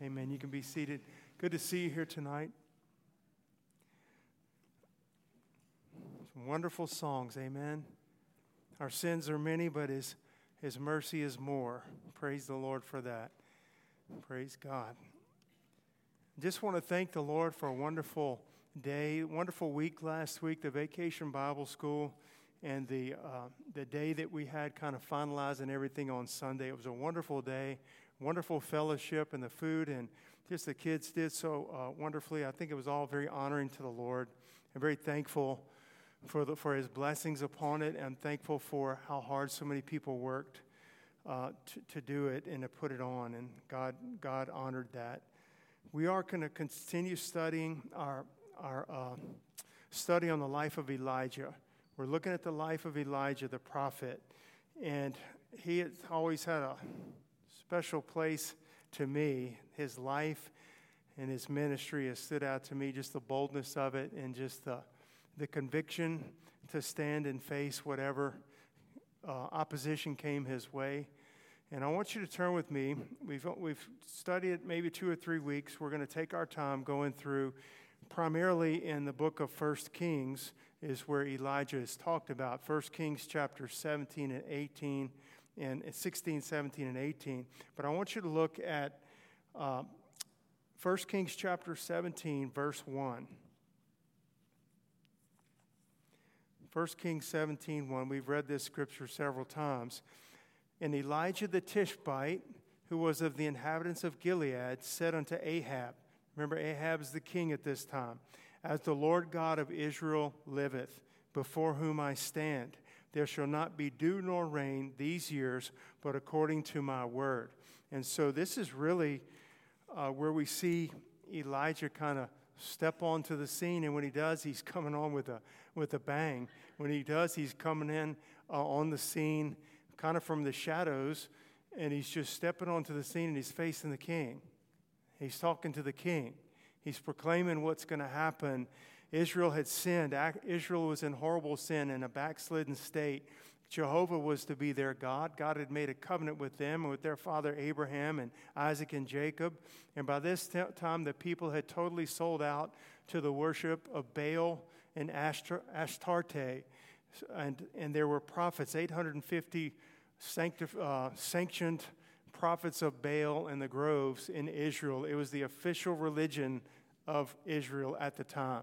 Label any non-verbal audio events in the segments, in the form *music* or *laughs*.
Amen. You can be seated. Good to see you here tonight. Some wonderful songs. Amen. Our sins are many, but His, His mercy is more. Praise the Lord for that. Praise God. Just want to thank the Lord for a wonderful day, wonderful week last week, the Vacation Bible School, and the, uh, the day that we had kind of finalizing everything on Sunday. It was a wonderful day wonderful fellowship and the food, and just the kids did so uh, wonderfully. I think it was all very honoring to the Lord. I'm very thankful for, the, for his blessings upon it. I'm thankful for how hard so many people worked uh, to, to do it and to put it on, and God, God honored that. We are going to continue studying our, our uh, study on the life of Elijah. We're looking at the life of Elijah, the prophet, and he has always had a special place to me. His life and his ministry has stood out to me, just the boldness of it and just the, the conviction to stand and face whatever uh, opposition came his way. And I want you to turn with me. We've, we've studied maybe two or three weeks. We're going to take our time going through, primarily in the book of First Kings, is where Elijah is talked about. First Kings chapter 17 and 18 in 16, 17, and 18. But I want you to look at uh, 1 Kings chapter 17, verse 1. 1 Kings 17, 1. We've read this scripture several times. And Elijah the Tishbite, who was of the inhabitants of Gilead, said unto Ahab, Remember, Ahab is the king at this time. As the Lord God of Israel liveth, before whom I stand, there shall not be dew nor rain these years, but according to my word. And so this is really uh, where we see Elijah kind of step onto the scene. And when he does, he's coming on with a, with a bang. When he does, he's coming in uh, on the scene kind of from the shadows, and he's just stepping onto the scene and he's facing the king. He's talking to the king. He's proclaiming what's going to happen Israel had sinned. Israel was in horrible sin in a backslidden state. Jehovah was to be their God. God had made a covenant with them and with their father Abraham and Isaac and Jacob. And by this time, the people had totally sold out to the worship of Baal and Astarte. And, and there were prophets, 850 sanctif- uh, sanctioned prophets of Baal and the groves in Israel. It was the official religion of Israel at the time.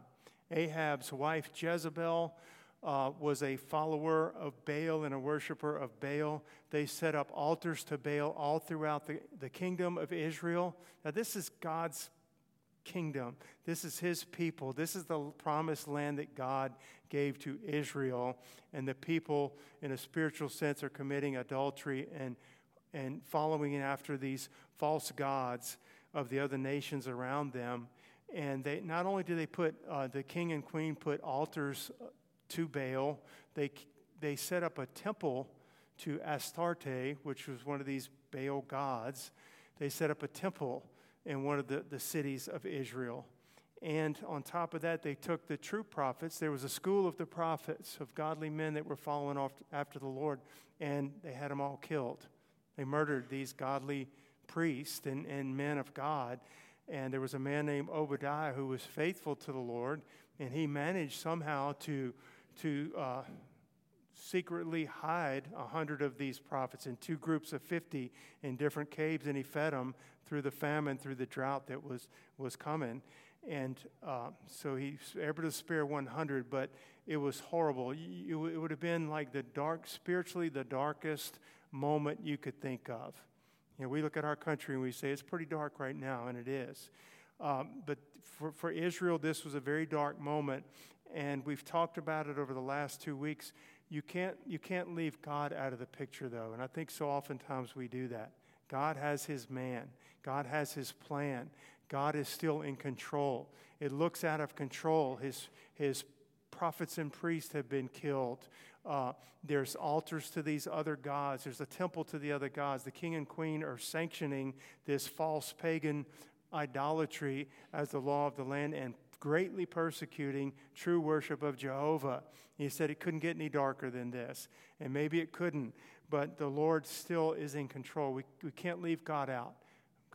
Ahab's wife Jezebel uh, was a follower of Baal and a worshiper of Baal. They set up altars to Baal all throughout the, the kingdom of Israel. Now, this is God's kingdom. This is his people. This is the promised land that God gave to Israel. And the people, in a spiritual sense, are committing adultery and, and following after these false gods of the other nations around them. And they not only do they put uh, the king and queen put altars uh, to Baal, they they set up a temple to Astarte, which was one of these Baal gods. They set up a temple in one of the, the cities of Israel. And on top of that, they took the true prophets. There was a school of the prophets, of godly men that were following after the Lord, and they had them all killed. They murdered these godly priests and, and men of God. And there was a man named Obadiah who was faithful to the Lord, and he managed somehow to, to uh, secretly hide a hundred of these prophets in two groups of 50 in different caves, and he fed them through the famine, through the drought that was, was coming. And uh, so he was able to spare 100, but it was horrible. it would have been like the dark, spiritually, the darkest moment you could think of. You know, we look at our country and we say it's pretty dark right now, and it is. Um, but for, for Israel, this was a very dark moment, and we've talked about it over the last two weeks. You can't, you can't leave God out of the picture, though, and I think so oftentimes we do that. God has his man, God has his plan, God is still in control. It looks out of control. His, his prophets and priests have been killed. Uh, there's altars to these other gods. There's a temple to the other gods. The king and queen are sanctioning this false pagan idolatry as the law of the land and greatly persecuting true worship of Jehovah. He said it couldn't get any darker than this. And maybe it couldn't, but the Lord still is in control. We, we can't leave God out.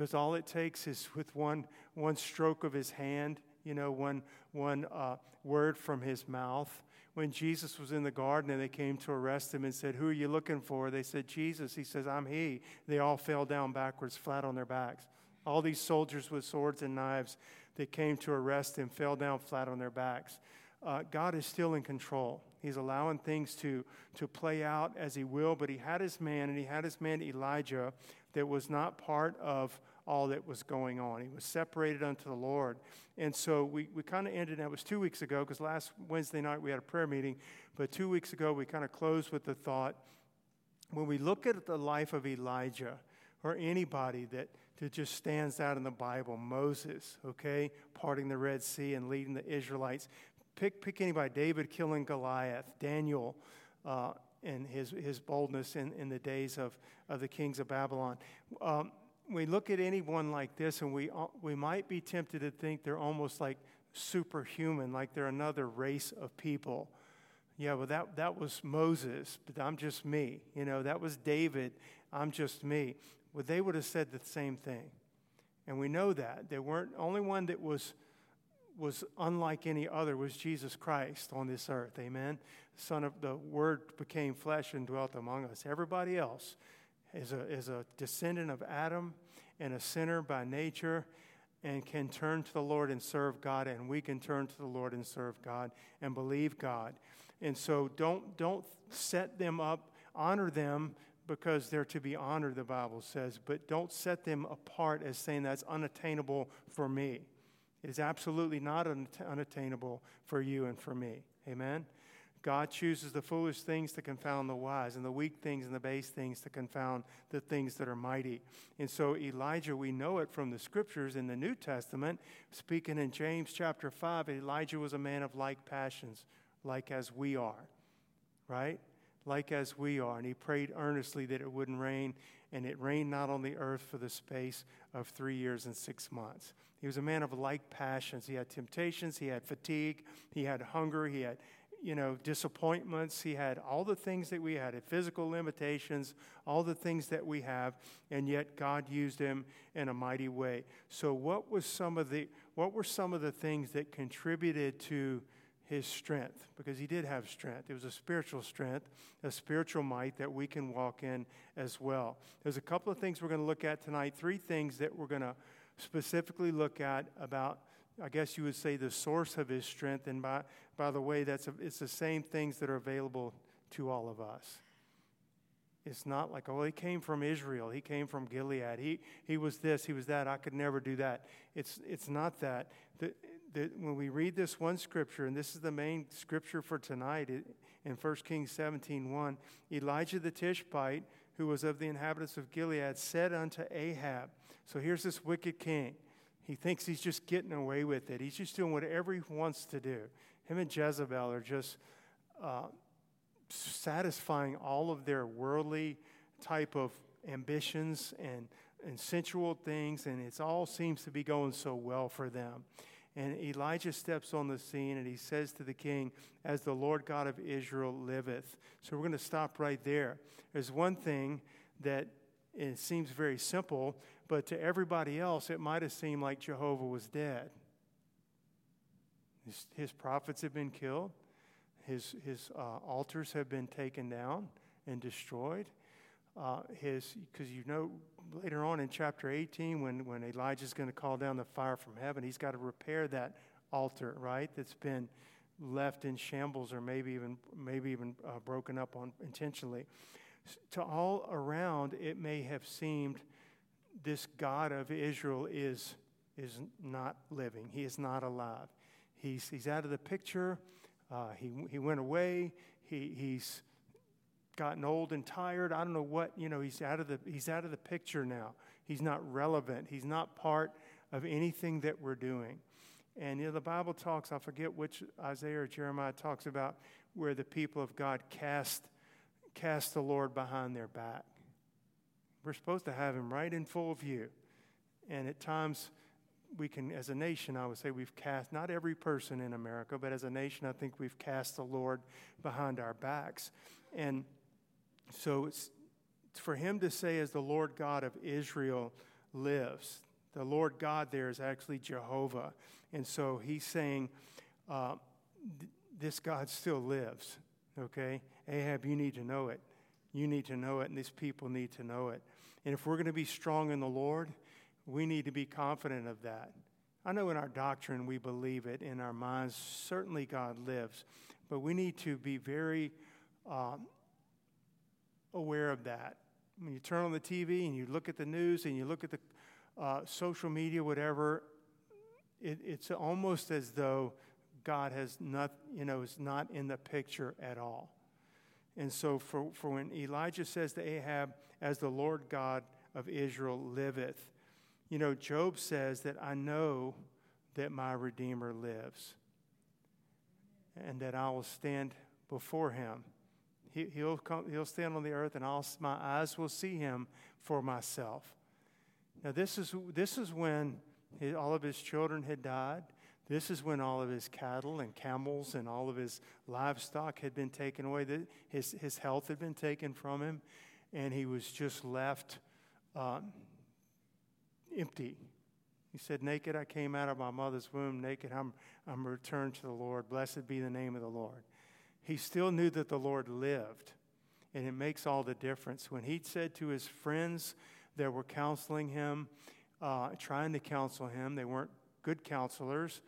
because all it takes is with one, one stroke of his hand, you know, one, one uh, word from his mouth. When Jesus was in the garden and they came to arrest him and said, Who are you looking for? They said, Jesus. He says, I'm he. They all fell down backwards, flat on their backs. All these soldiers with swords and knives that came to arrest him fell down flat on their backs. Uh, God is still in control. He's allowing things to, to play out as He will, but He had His man, and He had His man Elijah that was not part of all that was going on. He was separated unto the Lord. And so we, we kind of ended, that was two weeks ago, because last Wednesday night we had a prayer meeting, but two weeks ago we kind of closed with the thought when we look at the life of Elijah or anybody that, that just stands out in the Bible, Moses, okay, parting the Red Sea and leading the Israelites. Pick, pick anybody, David killing Goliath, Daniel, uh, and his, his boldness in, in the days of, of the kings of Babylon. Um, we look at anyone like this, and we, uh, we might be tempted to think they're almost like superhuman, like they're another race of people. Yeah, well, that, that was Moses, but I'm just me. You know, that was David, I'm just me. Well, they would have said the same thing. And we know that. There weren't, only one that was, was unlike any other was Jesus Christ on this earth. Amen. Son of the Word became flesh and dwelt among us. Everybody else is a, is a descendant of Adam and a sinner by nature and can turn to the Lord and serve God, and we can turn to the Lord and serve God and believe God. And so don't, don't set them up, honor them because they're to be honored, the Bible says, but don't set them apart as saying that's unattainable for me. It is absolutely not unattainable for you and for me. Amen? God chooses the foolish things to confound the wise, and the weak things and the base things to confound the things that are mighty. And so, Elijah, we know it from the scriptures in the New Testament. Speaking in James chapter 5, Elijah was a man of like passions, like as we are, right? Like as we are. And he prayed earnestly that it wouldn't rain, and it rained not on the earth for the space of three years and six months. He was a man of like passions. He had temptations, he had fatigue, he had hunger, he had you know, disappointments. He had all the things that we had, physical limitations, all the things that we have, and yet God used him in a mighty way. So, what was some of the what were some of the things that contributed to his strength? Because he did have strength. It was a spiritual strength, a spiritual might that we can walk in as well. There's a couple of things we're going to look at tonight. Three things that we're going to specifically look at about I guess you would say, the source of his strength. And by, by the way, that's a, it's the same things that are available to all of us. It's not like, oh, he came from Israel. He came from Gilead. He, he was this, he was that. I could never do that. It's, it's not that. The, the, when we read this one scripture, and this is the main scripture for tonight it, in 1 Kings 17 1, Elijah the Tishbite, who was of the inhabitants of Gilead, said unto Ahab, So here's this wicked king. He thinks he's just getting away with it. He's just doing whatever he wants to do. Him and Jezebel are just uh, satisfying all of their worldly type of ambitions and, and sensual things, and it all seems to be going so well for them. And Elijah steps on the scene and he says to the king, As the Lord God of Israel liveth. So we're going to stop right there. There's one thing that it seems very simple, but to everybody else, it might have seemed like Jehovah was dead. His, his prophets have been killed, his, his uh, altars have been taken down and destroyed. Uh, his because you know later on in chapter 18 when, when elijah's going to call down the fire from heaven he's got to repair that altar right that's been left in shambles or maybe even maybe even uh, broken up on intentionally to all around it may have seemed this God of Israel is, is not living. He is not alive. He's, he's out of the picture. Uh, he, he went away. He, he's gotten old and tired. I don't know what, you know, he's out, of the, he's out of the picture now. He's not relevant. He's not part of anything that we're doing. And you know, the Bible talks, I forget which Isaiah or Jeremiah talks about where the people of God cast, cast the Lord behind their back. We're supposed to have him right in full view. And at times, we can, as a nation, I would say we've cast, not every person in America, but as a nation, I think we've cast the Lord behind our backs. And so it's for him to say, as the Lord God of Israel lives. The Lord God there is actually Jehovah. And so he's saying, uh, this God still lives, okay? Ahab, you need to know it. You need to know it, and these people need to know it. And if we're going to be strong in the Lord, we need to be confident of that. I know in our doctrine we believe it, in our minds, certainly God lives, but we need to be very um, aware of that. When you turn on the TV and you look at the news and you look at the uh, social media, whatever, it, it's almost as though God has not, you know, is not in the picture at all. And so, for, for when Elijah says to Ahab, As the Lord God of Israel liveth, you know, Job says that I know that my Redeemer lives and that I will stand before him. He, will come, he'll stand on the earth and I'll, my eyes will see him for myself. Now, this is, this is when his, all of his children had died. This is when all of his cattle and camels and all of his livestock had been taken away. His, his health had been taken from him, and he was just left uh, empty. He said, Naked I came out of my mother's womb, naked I'm, I'm returned to the Lord. Blessed be the name of the Lord. He still knew that the Lord lived, and it makes all the difference. When he said to his friends that were counseling him, uh, trying to counsel him, they weren't good counselors.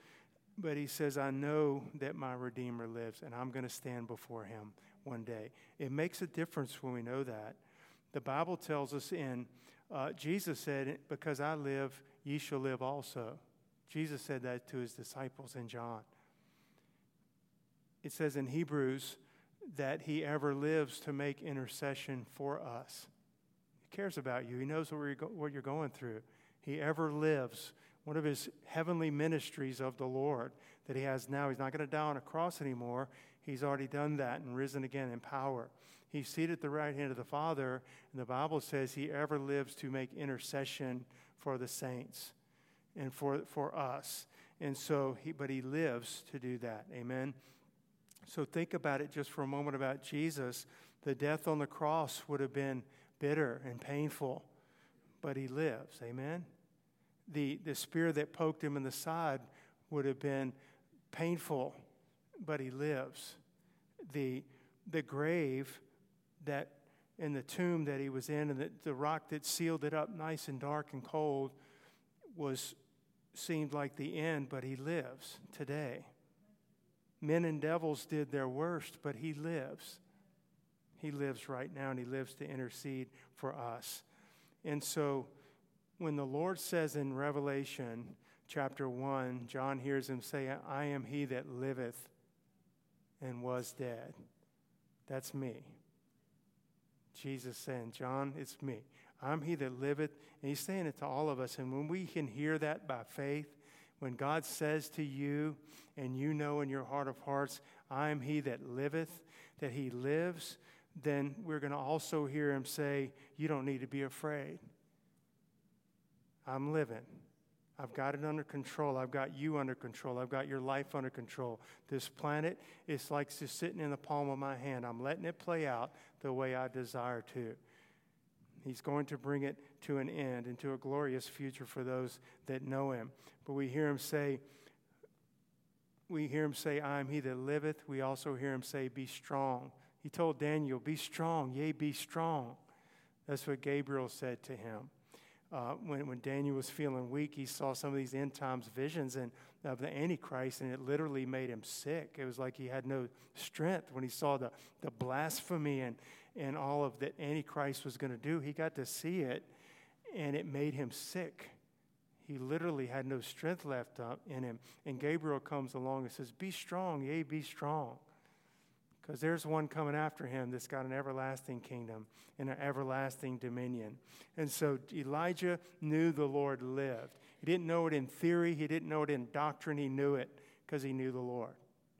But he says, I know that my Redeemer lives, and I'm going to stand before him one day. It makes a difference when we know that. The Bible tells us in, uh, Jesus said, Because I live, ye shall live also. Jesus said that to his disciples in John. It says in Hebrews that he ever lives to make intercession for us. He cares about you, he knows what what you're going through. He ever lives one of his heavenly ministries of the Lord that he has now. He's not going to die on a cross anymore. He's already done that and risen again in power. He's seated at the right hand of the Father, and the Bible says he ever lives to make intercession for the saints and for, for us. And so, he, but he lives to do that. Amen. So think about it just for a moment about Jesus. The death on the cross would have been bitter and painful, but he lives. Amen the, the spear that poked him in the side would have been painful, but he lives. The, the grave that in the tomb that he was in and the, the rock that sealed it up nice and dark and cold was seemed like the end, but he lives today. Men and devils did their worst, but he lives. He lives right now and he lives to intercede for us. And so when the Lord says in Revelation chapter 1, John hears him say, I am he that liveth and was dead. That's me. Jesus saying, John, it's me. I'm he that liveth. And he's saying it to all of us. And when we can hear that by faith, when God says to you, and you know in your heart of hearts, I am he that liveth, that he lives, then we're going to also hear him say, You don't need to be afraid. I'm living. I've got it under control. I've got you under control. I've got your life under control. This planet is like just sitting in the palm of my hand. I'm letting it play out the way I desire to. He's going to bring it to an end and to a glorious future for those that know him. But we hear him say, we hear him say, I am he that liveth. We also hear him say, Be strong. He told Daniel, Be strong, yea, be strong. That's what Gabriel said to him uh, when, when Daniel was feeling weak, he saw some of these end times visions and of the Antichrist, and it literally made him sick. It was like he had no strength when he saw the, the blasphemy and, and all of that Antichrist was going to do. He got to see it, and it made him sick. He literally had no strength left up in him. And Gabriel comes along and says, Be strong, yea, be strong because there's one coming after him that's got an everlasting kingdom and an everlasting dominion. And so Elijah knew the Lord lived. He didn't know it in theory, he didn't know it in doctrine, he knew it because he knew the Lord.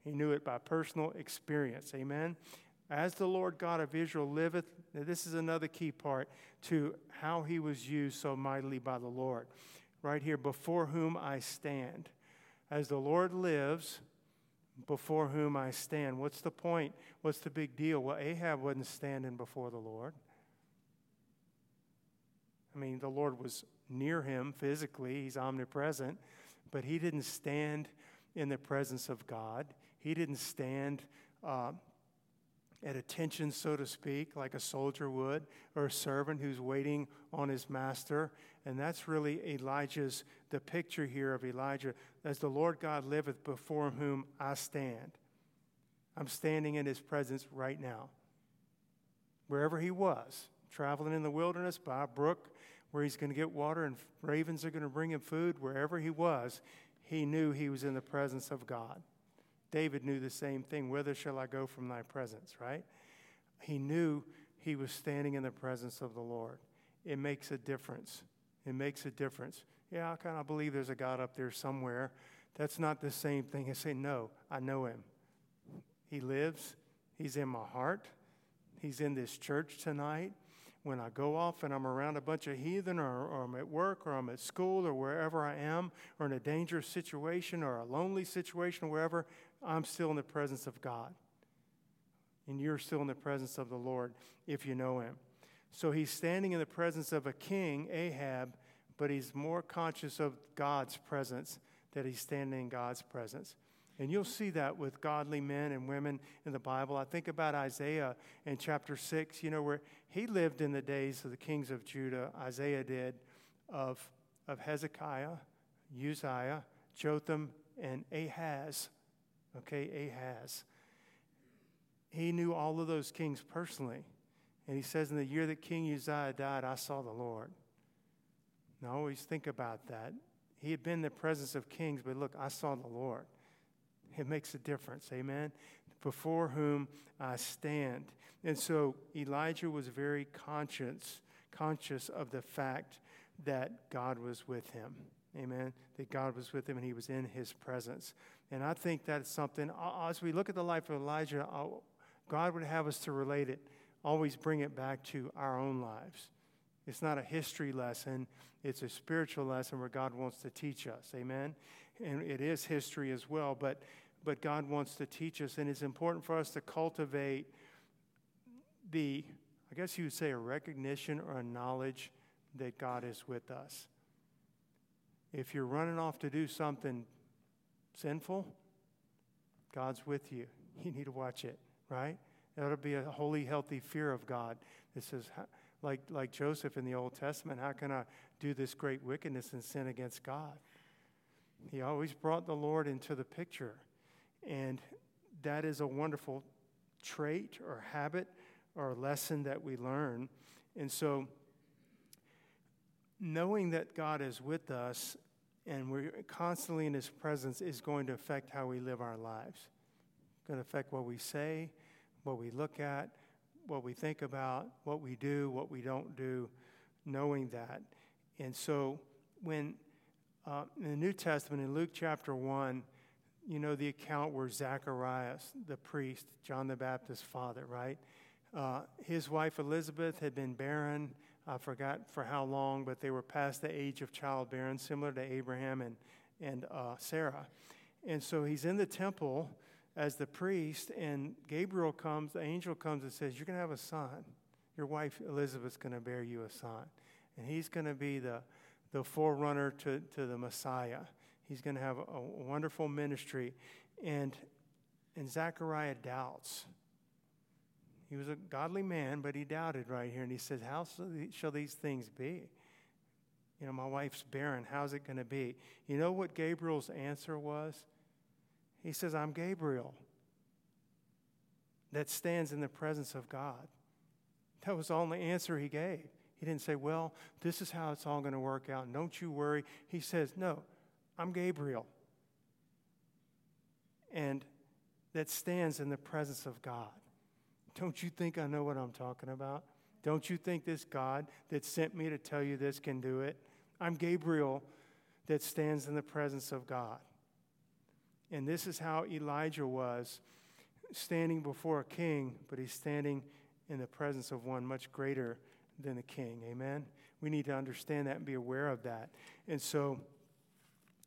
He knew it by personal experience. Amen. As the Lord God of Israel liveth, this is another key part to how he was used so mightily by the Lord. Right here, before whom I stand. As the Lord lives, before whom I stand. What's the point? What's the big deal? Well, Ahab wasn't standing before the Lord. I mean, the Lord was near him physically, he's omnipresent, but he didn't stand in the presence of God. He didn't stand uh, at attention, so to speak, like a soldier would, or a servant who's waiting on his master. And that's really Elijah's, the picture here of Elijah. As the Lord God liveth before whom I stand. I'm standing in his presence right now. Wherever he was, traveling in the wilderness by a brook where he's going to get water and ravens are going to bring him food, wherever he was, he knew he was in the presence of God. David knew the same thing. Whither shall I go from thy presence, right? He knew he was standing in the presence of the Lord. It makes a difference. It makes a difference. Yeah, I kind of believe there's a God up there somewhere. That's not the same thing as saying, No, I know him. He lives, he's in my heart, he's in this church tonight. When I go off and I'm around a bunch of heathen, or, or I'm at work, or I'm at school, or wherever I am, or in a dangerous situation, or a lonely situation, wherever, I'm still in the presence of God. And you're still in the presence of the Lord if you know him. So he's standing in the presence of a king, Ahab, but he's more conscious of God's presence that he's standing in God's presence. And you'll see that with godly men and women in the Bible. I think about Isaiah in chapter 6, you know, where he lived in the days of the kings of Judah, Isaiah did, of, of Hezekiah, Uzziah, Jotham, and Ahaz okay, Ahaz. He knew all of those kings personally. And he says, In the year that King Uzziah died, I saw the Lord. Now, always think about that. He had been in the presence of kings, but look, I saw the Lord. It makes a difference, amen? Before whom I stand. And so Elijah was very conscious, conscious of the fact that God was with him. Amen. That God was with him and he was in his presence. And I think that's something, as we look at the life of Elijah, God would have us to relate it, always bring it back to our own lives. It's not a history lesson, it's a spiritual lesson where God wants to teach us. Amen. And it is history as well, but, but God wants to teach us. And it's important for us to cultivate the, I guess you would say, a recognition or a knowledge that God is with us. If you're running off to do something sinful, God's with you. You need to watch it, right? That'll be a holy, healthy fear of God that says, like, like Joseph in the Old Testament, how can I do this great wickedness and sin against God? He always brought the Lord into the picture. And that is a wonderful trait or habit or lesson that we learn. And so, knowing that God is with us and we're constantly in his presence is going to affect how we live our lives. It's going to affect what we say, what we look at, what we think about, what we do, what we don't do, knowing that. And so when uh, in the New Testament, in Luke chapter 1, you know the account where Zacharias, the priest, John the Baptist's father, right? Uh, his wife Elizabeth had been barren I forgot for how long, but they were past the age of childbearing, similar to Abraham and, and uh, Sarah. And so he's in the temple as the priest, and Gabriel comes, the angel comes and says, You're going to have a son. Your wife Elizabeth's going to bear you a son. And he's going to be the, the forerunner to, to the Messiah. He's going to have a, a wonderful ministry. And, and Zechariah doubts. He was a godly man, but he doubted right here. And he says, How shall these things be? You know, my wife's barren. How's it going to be? You know what Gabriel's answer was? He says, I'm Gabriel that stands in the presence of God. That was the only answer he gave. He didn't say, Well, this is how it's all going to work out. Don't you worry. He says, No, I'm Gabriel. And that stands in the presence of God. Don't you think I know what I'm talking about? Don't you think this God that sent me to tell you this can do it? I'm Gabriel that stands in the presence of God. And this is how Elijah was standing before a king, but he's standing in the presence of one much greater than the king. Amen? We need to understand that and be aware of that. And so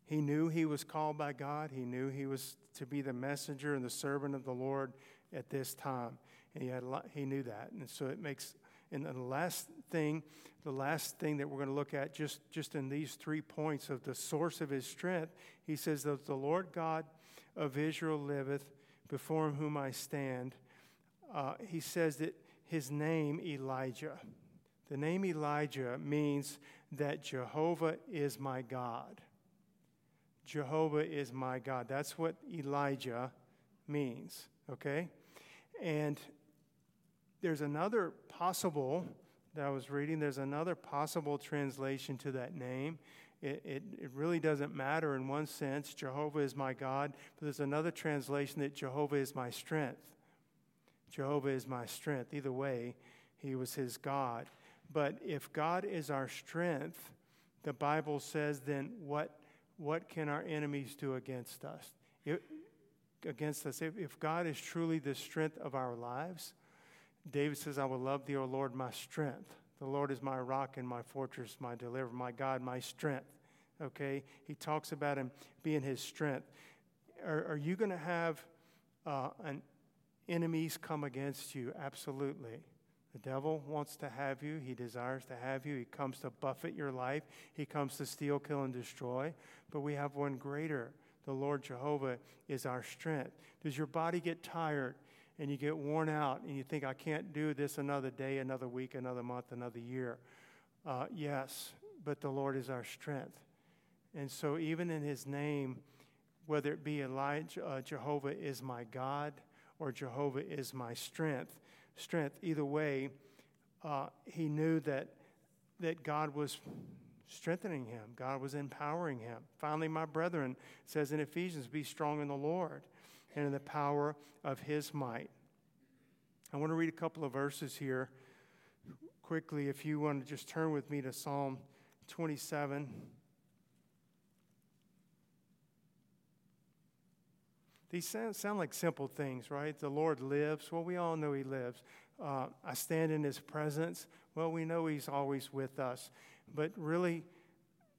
he knew he was called by God, he knew he was to be the messenger and the servant of the Lord at this time. And he, had he knew that. And so it makes, And the last thing, the last thing that we're going to look at just, just in these three points of the source of his strength, he says that the Lord God of Israel liveth, before whom I stand. Uh, he says that his name, Elijah. The name Elijah means that Jehovah is my God. Jehovah is my God. That's what Elijah means, okay? And there's another possible that I was reading, there's another possible translation to that name. It, it, it, really doesn't matter in one sense. Jehovah is my God, but there's another translation that Jehovah is my strength. Jehovah is my strength. Either way, he was his God. But if God is our strength, the Bible says, then what, what can our enemies do against us? If, against us. If, if God is truly the strength of our lives, David says, I will love thee, O Lord, my strength. The Lord is my rock and my fortress, my deliverer, my God, my strength. Okay? He talks about him being his strength. Are, are you going to have uh, an enemies come against you? Absolutely. The devil wants to have you. He desires to have you. He comes to buffet your life. He comes to steal, kill, and destroy. But we have one greater. The Lord Jehovah is our strength. Does your body get tired and you get worn out and you think, I can't do this another day, another week, another month, another year? Uh, yes, but the Lord is our strength. And so, even in his name, whether it be Elijah, uh, Jehovah is my God or Jehovah is my strength, strength. Either way, uh, he knew that, that God was strengthening him, God was empowering him. Finally, my brethren, says in Ephesians, be strong in the Lord and in the power of his might. I want to read a couple of verses here quickly. If you want to just turn with me to Psalm 27. These sound, sound like simple things, right? The Lord lives. Well, we all know He lives. Uh, I stand in His presence. Well, we know He's always with us. But really,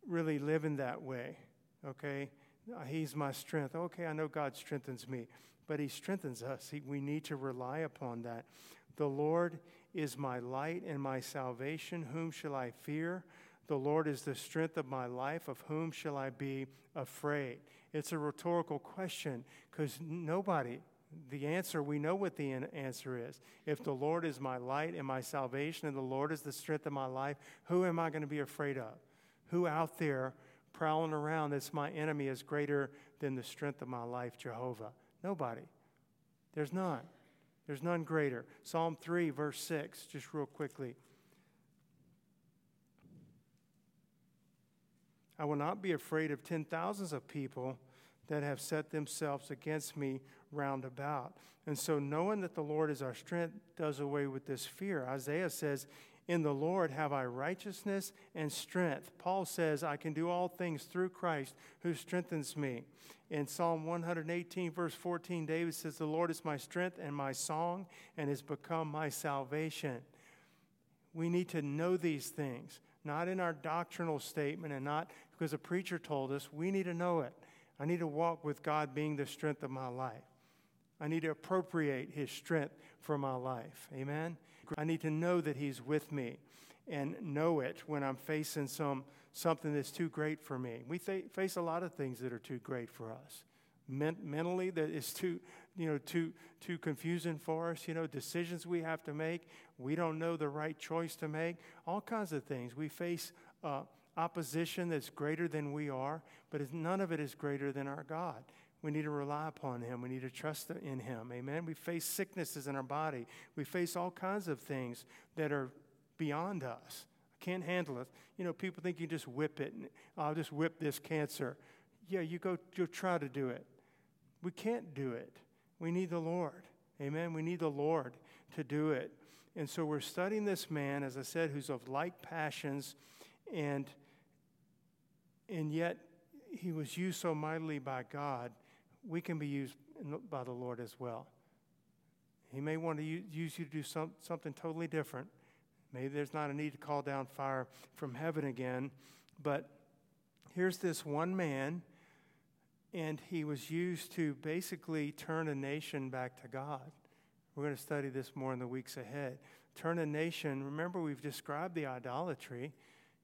really living that way, okay? He's my strength. Okay, I know God strengthens me, but He strengthens us. He, we need to rely upon that. The Lord is my light and my salvation. Whom shall I fear? The Lord is the strength of my life. Of whom shall I be afraid? It's a rhetorical question because nobody, the answer, we know what the answer is. If the Lord is my light and my salvation, and the Lord is the strength of my life, who am I going to be afraid of? Who out there prowling around that's my enemy is greater than the strength of my life, Jehovah? Nobody. There's none. There's none greater. Psalm 3, verse 6, just real quickly. I will not be afraid of ten thousands of people that have set themselves against me round about. And so, knowing that the Lord is our strength does away with this fear. Isaiah says, In the Lord have I righteousness and strength. Paul says, I can do all things through Christ who strengthens me. In Psalm 118, verse 14, David says, The Lord is my strength and my song and has become my salvation. We need to know these things, not in our doctrinal statement and not because a preacher told us. We need to know it. I need to walk with God being the strength of my life. I need to appropriate His strength for my life. Amen? I need to know that He's with me and know it when I'm facing some, something that's too great for me. We th- face a lot of things that are too great for us. Men- mentally, that is too, you know, too, too confusing for us. You know, decisions we have to make. We don't know the right choice to make. All kinds of things. We face uh, opposition that's greater than we are, but none of it is greater than our God. We need to rely upon Him. We need to trust in Him. Amen. We face sicknesses in our body. We face all kinds of things that are beyond us. I can't handle it. You know, people think you just whip it. And, oh, I'll just whip this cancer. Yeah, you go, go try to do it. We can't do it. We need the Lord. Amen. We need the Lord to do it. And so we're studying this man, as I said, who's of like passions and and yet he was used so mightily by God, we can be used by the Lord as well. He may want to use you to do some, something totally different. Maybe there's not a need to call down fire from heaven again, but here's this one man, and he was used to basically turn a nation back to God. We're going to study this more in the weeks ahead. turn a nation. Remember, we've described the idolatry.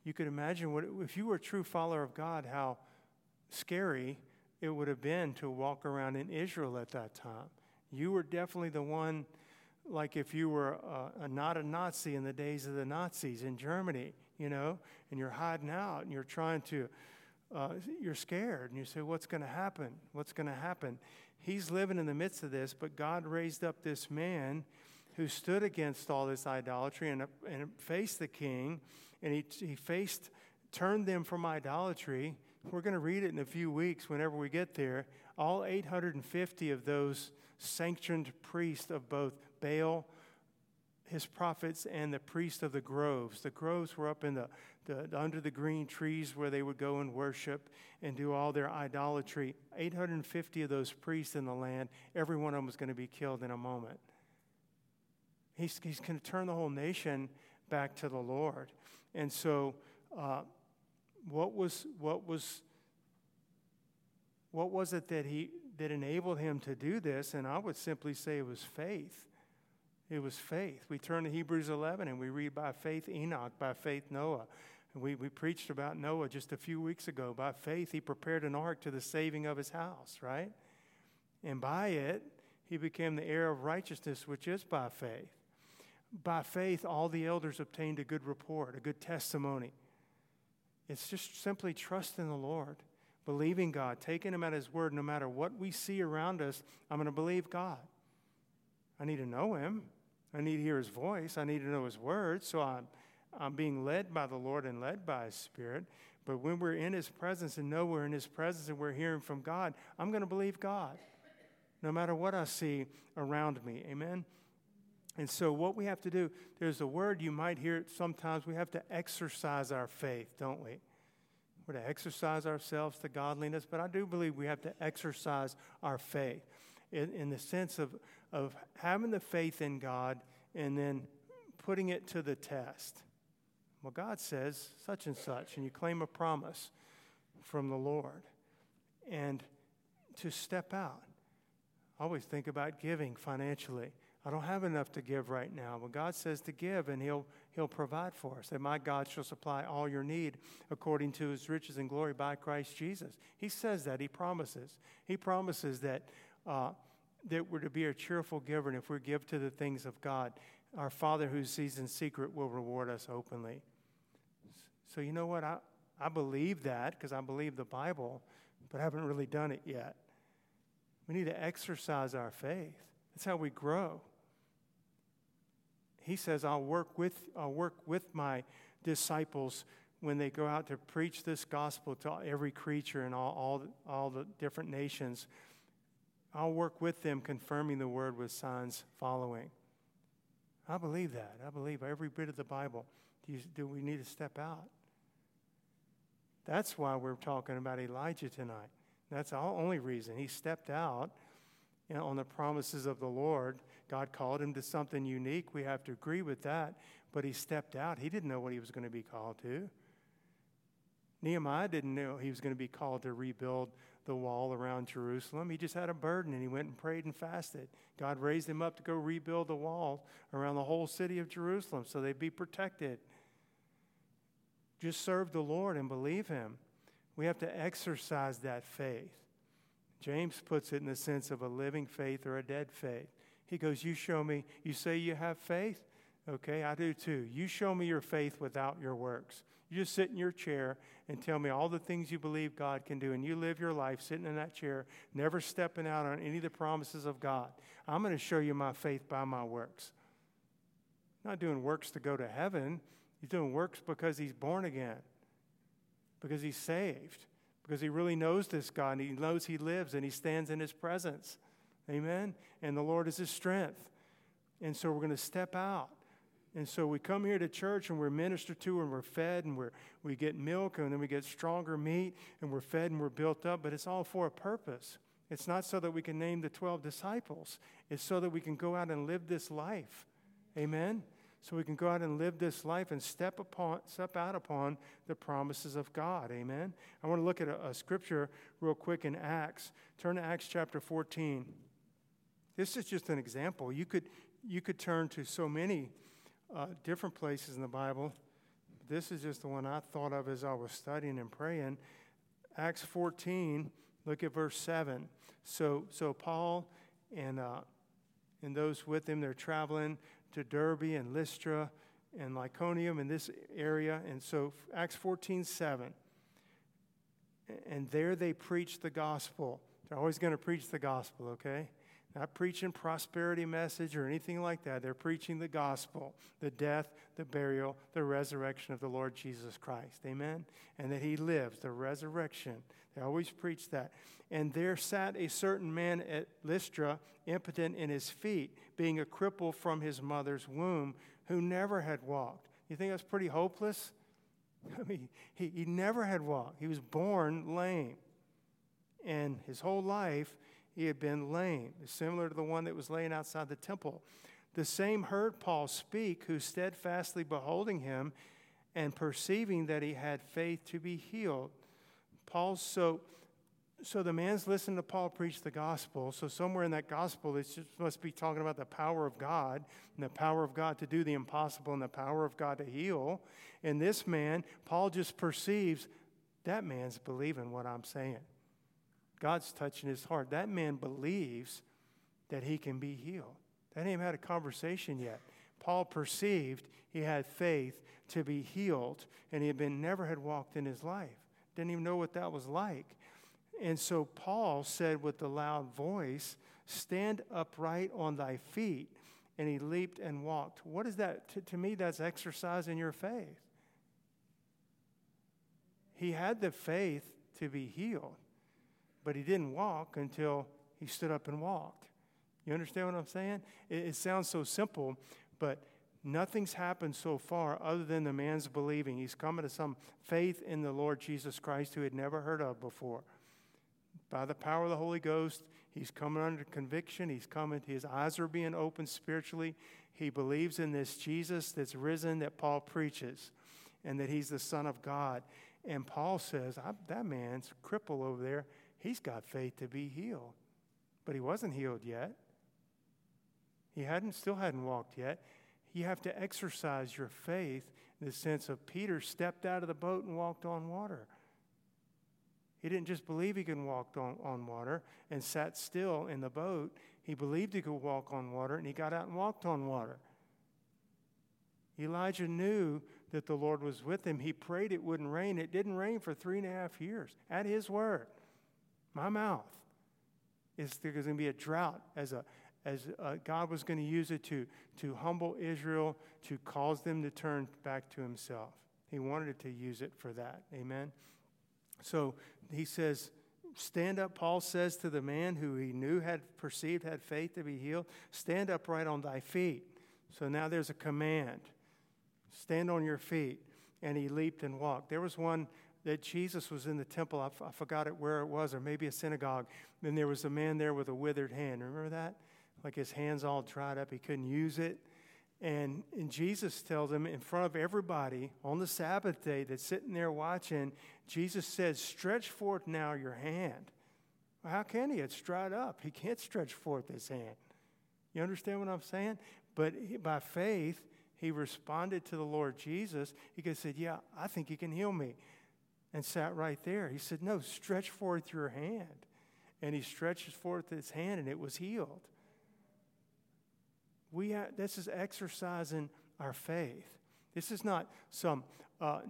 You could imagine what, if you were a true follower of God, how scary it would have been to walk around in Israel at that time. You were definitely the one, like if you were a, a, not a Nazi in the days of the Nazis in Germany, you know, and you're hiding out and you're trying to, uh, you're scared and you say, What's going to happen? What's going to happen? He's living in the midst of this, but God raised up this man who stood against all this idolatry and, and faced the king, and he, he faced, turned them from idolatry. We're going to read it in a few weeks whenever we get there. All 850 of those sanctioned priests of both Baal, his prophets, and the priests of the groves. The groves were up in the, the, under the green trees where they would go and worship and do all their idolatry. 850 of those priests in the land, every one of them was going to be killed in a moment. He's, he's going to turn the whole nation back to the Lord. And so, uh, what was what was what was it that he that enabled him to do this? And I would simply say it was faith. It was faith. We turn to Hebrews 11 and we read by faith Enoch, by faith Noah. And we, we preached about Noah just a few weeks ago. By faith, he prepared an ark to the saving of his house, right? And by it, he became the heir of righteousness, which is by faith. By faith, all the elders obtained a good report, a good testimony. It's just simply trust in the Lord, believing God, taking Him at His word. No matter what we see around us, I'm going to believe God. I need to know Him. I need to hear His voice. I need to know His word. So I'm, I'm being led by the Lord and led by His Spirit. But when we're in His presence and know we're in His presence and we're hearing from God, I'm going to believe God no matter what I see around me. Amen. And so, what we have to do, there's a word you might hear it sometimes. We have to exercise our faith, don't we? We're to exercise ourselves to godliness, but I do believe we have to exercise our faith in, in the sense of, of having the faith in God and then putting it to the test. Well, God says such and such, and you claim a promise from the Lord. And to step out. I always think about giving financially. I don't have enough to give right now. But God says to give, and He'll, he'll provide for us. That my God shall supply all your need according to His riches and glory by Christ Jesus. He says that. He promises. He promises that, uh, that we're to be a cheerful giver, and if we give to the things of God, our Father who sees in secret will reward us openly. So, you know what? I, I believe that because I believe the Bible, but I haven't really done it yet. We need to exercise our faith. That's how we grow he says, I'll work with, I'll work with my disciples when they go out to preach this gospel to every creature and all, all, all the different nations. I'll work with them, confirming the word with signs following. I believe that. I believe every bit of the Bible. Do, you, do we need to step out? That's why we're talking about Elijah tonight. That's the only reason. He stepped out you know, on the promises of the Lord God called him to something unique. We have to agree with that. But he stepped out. He didn't know what he was going to be called to. Nehemiah didn't know he was going to be called to rebuild the wall around Jerusalem. He just had a burden and he went and prayed and fasted. God raised him up to go rebuild the wall around the whole city of Jerusalem so they'd be protected. Just serve the Lord and believe him. We have to exercise that faith. James puts it in the sense of a living faith or a dead faith. He goes, You show me, you say you have faith? Okay, I do too. You show me your faith without your works. You just sit in your chair and tell me all the things you believe God can do, and you live your life sitting in that chair, never stepping out on any of the promises of God. I'm going to show you my faith by my works. not doing works to go to heaven, he's doing works because he's born again, because he's saved, because he really knows this God, and he knows he lives, and he stands in his presence. Amen? And the Lord is his strength. And so we're going to step out. And so we come here to church and we're ministered to and we're fed and we're, we get milk and then we get stronger meat and we're fed and we're built up, but it's all for a purpose. It's not so that we can name the 12 disciples, it's so that we can go out and live this life. Amen? So we can go out and live this life and step, upon, step out upon the promises of God. Amen? I want to look at a, a scripture real quick in Acts. Turn to Acts chapter 14. This is just an example. You could, you could turn to so many uh, different places in the Bible. This is just the one I thought of as I was studying and praying. Acts 14, look at verse 7. So, so Paul and, uh, and those with him, they're traveling to Derbe and Lystra and Lyconium in this area. And so Acts 14, 7. And there they preached the gospel. They're always going to preach the gospel, okay? Not preaching prosperity message or anything like that. They're preaching the gospel, the death, the burial, the resurrection of the Lord Jesus Christ. Amen? And that he lives, the resurrection. They always preach that. And there sat a certain man at Lystra, impotent in his feet, being a cripple from his mother's womb, who never had walked. You think that's pretty hopeless? *laughs* I mean, he, he never had walked. He was born lame. And his whole life, he had been lame, similar to the one that was laying outside the temple. The same heard Paul speak, who steadfastly beholding him and perceiving that he had faith to be healed. Paul, so, so the man's listening to Paul preach the gospel. So somewhere in that gospel, it just must be talking about the power of God and the power of God to do the impossible and the power of God to heal. And this man, Paul just perceives that man's believing what I'm saying. God's touching his heart. That man believes that he can be healed. They hadn't even had a conversation yet. Paul perceived he had faith to be healed, and he had been never had walked in his life. Didn't even know what that was like. And so Paul said with a loud voice, Stand upright on thy feet. And he leaped and walked. What is that? to, to me, that's exercising your faith. He had the faith to be healed but he didn't walk until he stood up and walked. You understand what I'm saying? It, it, sounds so simple, but nothing's happened so far other than the man's believing. He's coming to some faith in the Lord Jesus Christ who he had never heard of before. By the power of the Holy Ghost, he's coming under conviction. He's coming, his eyes are being opened spiritually. He believes in this Jesus that's risen that Paul preaches and that he's the Son of God. And Paul says, That man's crippled over there He's got faith to be healed. But he wasn't healed yet. He hadn't still hadn't walked yet. You have to exercise your faith in the sense of Peter stepped out of the boat and walked on water. He didn't just believe he could walk on, on water and sat still in the boat. He believed he could walk on water and he got out and walked on water. Elijah knew that the Lord was with him. He prayed it wouldn't rain. It didn't rain for three and a half years at his word my mouth. Is there's going to be a drought as a as God was going to use it to, to humble Israel, to cause them to turn back to himself. He wanted to use it for that. Amen. So he says, Stand up, Paul says to the man who he knew had perceived had faith to be healed, stand upright on thy feet. So now there's a command stand on your feet. And he leaped and walked. There was one that Jesus was in the temple. I, f- I forgot it where it was, or maybe a synagogue. And there was a man there with a withered hand. Remember that? Like his hands all dried up. He couldn't use it. And, and Jesus tells him in front of everybody on the Sabbath day that's sitting there watching, Jesus says, Stretch forth now your hand. Well, how can he? It's dried up. He can't stretch forth his hand. You understand what I'm saying? But he, by faith, he responded to the Lord Jesus. He said, Yeah, I think he can heal me and sat right there. He said, No, stretch forth your hand. And he stretches forth his hand and it was healed. We this is exercising our faith. This is not some uh,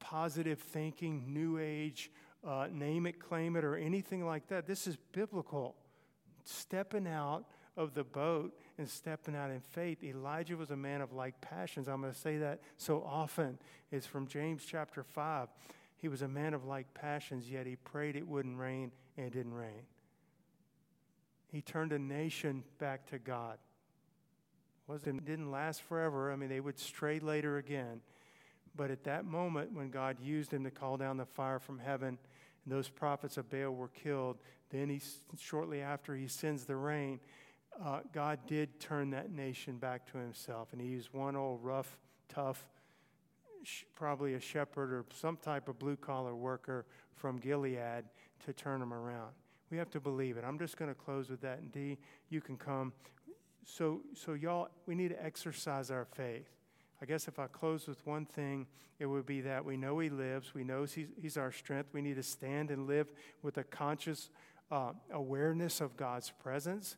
positive thinking, new age, uh, name it, claim it, or anything like that. This is biblical. Stepping out of the boat and stepping out in faith. Elijah was a man of like passions. I'm going to say that so often. It's from James chapter 5. He was a man of like passions, yet he prayed it wouldn't rain, and it didn't rain. He turned a nation back to God. Wasn't, didn't last forever. I mean, they would stray later again. But at that moment, when God used him to call down the fire from heaven, and those prophets of Baal were killed, then he, shortly after he sends the rain, uh, God did turn that nation back to himself. And he used one old rough, tough probably a shepherd or some type of blue collar worker from Gilead to turn them around. We have to believe it. I'm just going to close with that. And D, you can come. So, so y'all, we need to exercise our faith. I guess if I close with one thing, it would be that we know He lives, we know He's, he's our strength. We need to stand and live with a conscious uh, awareness of God's presence,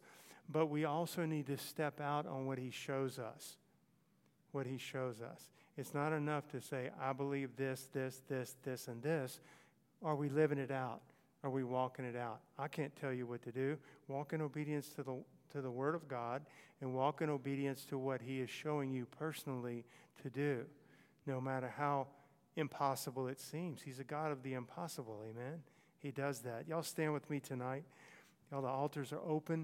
but we also need to step out on what He shows us. What He shows us. It's not enough to say, I believe this, this, this, this, and this. Are we living it out? Are we walking it out? I can't tell you what to do. Walk in obedience to the, to the Word of God and walk in obedience to what He is showing you personally to do, no matter how impossible it seems. He's a God of the impossible, amen? He does that. Y'all stand with me tonight. Y'all, the altars are open.